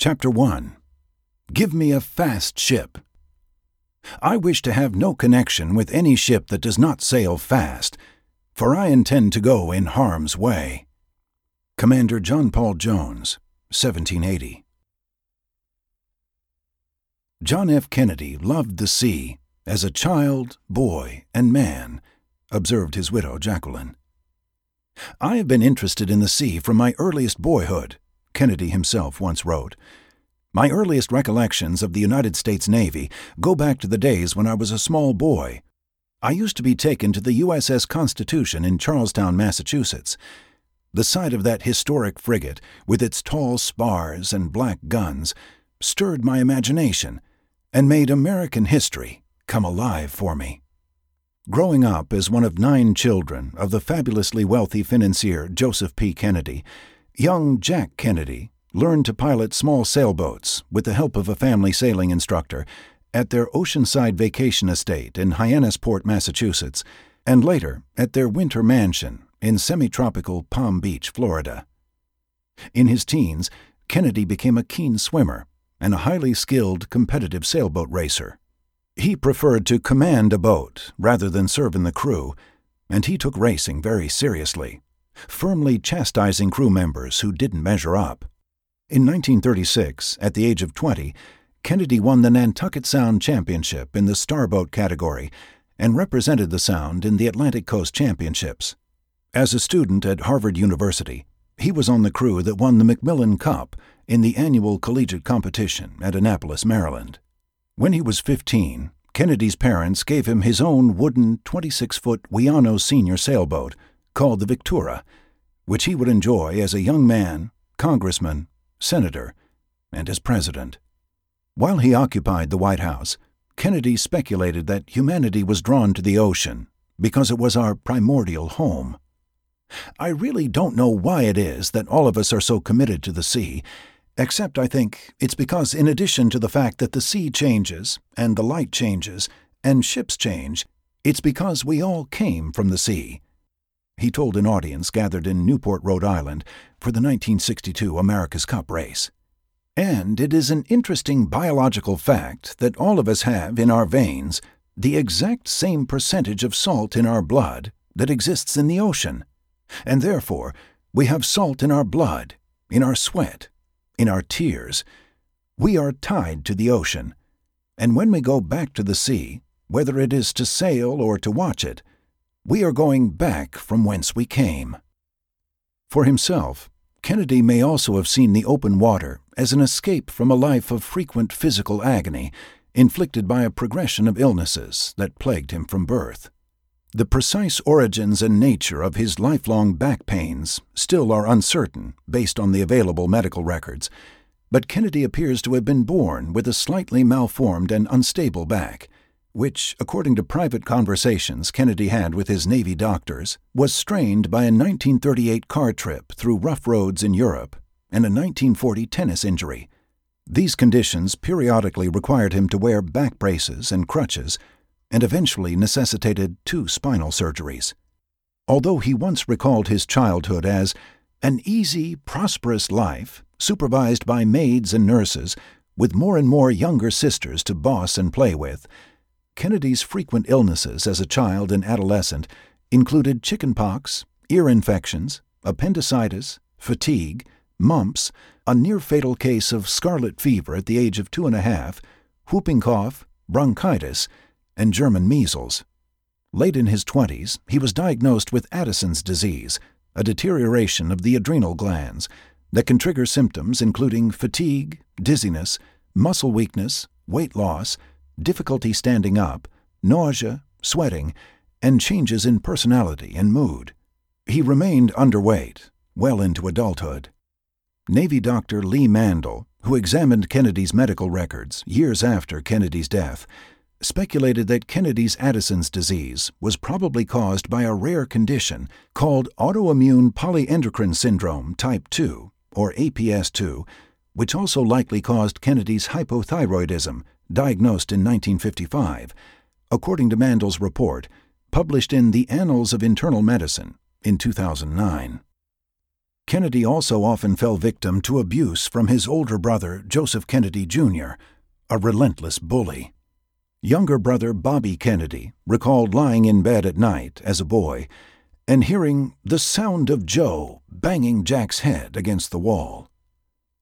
Chapter 1 Give me a fast ship. I wish to have no connection with any ship that does not sail fast, for I intend to go in harm's way. Commander John Paul Jones, 1780. John F. Kennedy loved the sea as a child, boy, and man, observed his widow Jacqueline. I have been interested in the sea from my earliest boyhood, Kennedy himself once wrote. My earliest recollections of the United States Navy go back to the days when I was a small boy. I used to be taken to the USS Constitution in Charlestown, Massachusetts. The sight of that historic frigate, with its tall spars and black guns, stirred my imagination and made American history come alive for me. Growing up as one of nine children of the fabulously wealthy financier Joseph P. Kennedy, young Jack Kennedy learned to pilot small sailboats with the help of a family sailing instructor at their oceanside vacation estate in Hyannisport, Massachusetts, and later at their winter mansion in semi tropical Palm Beach, Florida. In his teens, Kennedy became a keen swimmer and a highly skilled competitive sailboat racer. He preferred to command a boat rather than serve in the crew, and he took racing very seriously, firmly chastising crew members who didn't measure up. In 1936, at the age of 20, Kennedy won the Nantucket Sound Championship in the starboat category and represented the Sound in the Atlantic Coast Championships. As a student at Harvard University, he was on the crew that won the McMillan Cup in the annual collegiate competition at Annapolis, Maryland. When he was 15, Kennedy's parents gave him his own wooden 26 foot Wianno senior sailboat called the Victura, which he would enjoy as a young man, congressman, senator, and as president. While he occupied the White House, Kennedy speculated that humanity was drawn to the ocean because it was our primordial home. I really don't know why it is that all of us are so committed to the sea, Except, I think, it's because, in addition to the fact that the sea changes, and the light changes, and ships change, it's because we all came from the sea. He told an audience gathered in Newport, Rhode Island, for the 1962 America's Cup race. And it is an interesting biological fact that all of us have in our veins the exact same percentage of salt in our blood that exists in the ocean. And therefore, we have salt in our blood, in our sweat, in our tears, we are tied to the ocean, and when we go back to the sea, whether it is to sail or to watch it, we are going back from whence we came. For himself, Kennedy may also have seen the open water as an escape from a life of frequent physical agony inflicted by a progression of illnesses that plagued him from birth. The precise origins and nature of his lifelong back pains still are uncertain based on the available medical records, but Kennedy appears to have been born with a slightly malformed and unstable back, which, according to private conversations Kennedy had with his Navy doctors, was strained by a 1938 car trip through rough roads in Europe and a 1940 tennis injury. These conditions periodically required him to wear back braces and crutches and eventually necessitated two spinal surgeries. Although he once recalled his childhood as an easy, prosperous life, supervised by maids and nurses, with more and more younger sisters to boss and play with, Kennedy's frequent illnesses as a child and adolescent included chickenpox, ear infections, appendicitis, fatigue, mumps, a near fatal case of scarlet fever at the age of two and a half, whooping cough, bronchitis, and German measles. Late in his 20s, he was diagnosed with Addison's disease, a deterioration of the adrenal glands that can trigger symptoms including fatigue, dizziness, muscle weakness, weight loss, difficulty standing up, nausea, sweating, and changes in personality and mood. He remained underweight well into adulthood. Navy doctor Lee Mandel, who examined Kennedy's medical records years after Kennedy's death, speculated that Kennedy's Addison's disease was probably caused by a rare condition called autoimmune polyendocrine syndrome type 2, or APS2, which also likely caused Kennedy's hypothyroidism, diagnosed in 1955, according to Mandel's report, published in the Annals of Internal Medicine in 2009. Kennedy also often fell victim to abuse from his older brother, Joseph Kennedy Jr., a relentless bully. Younger brother Bobby Kennedy recalled lying in bed at night as a boy and hearing the sound of Joe banging Jack's head against the wall.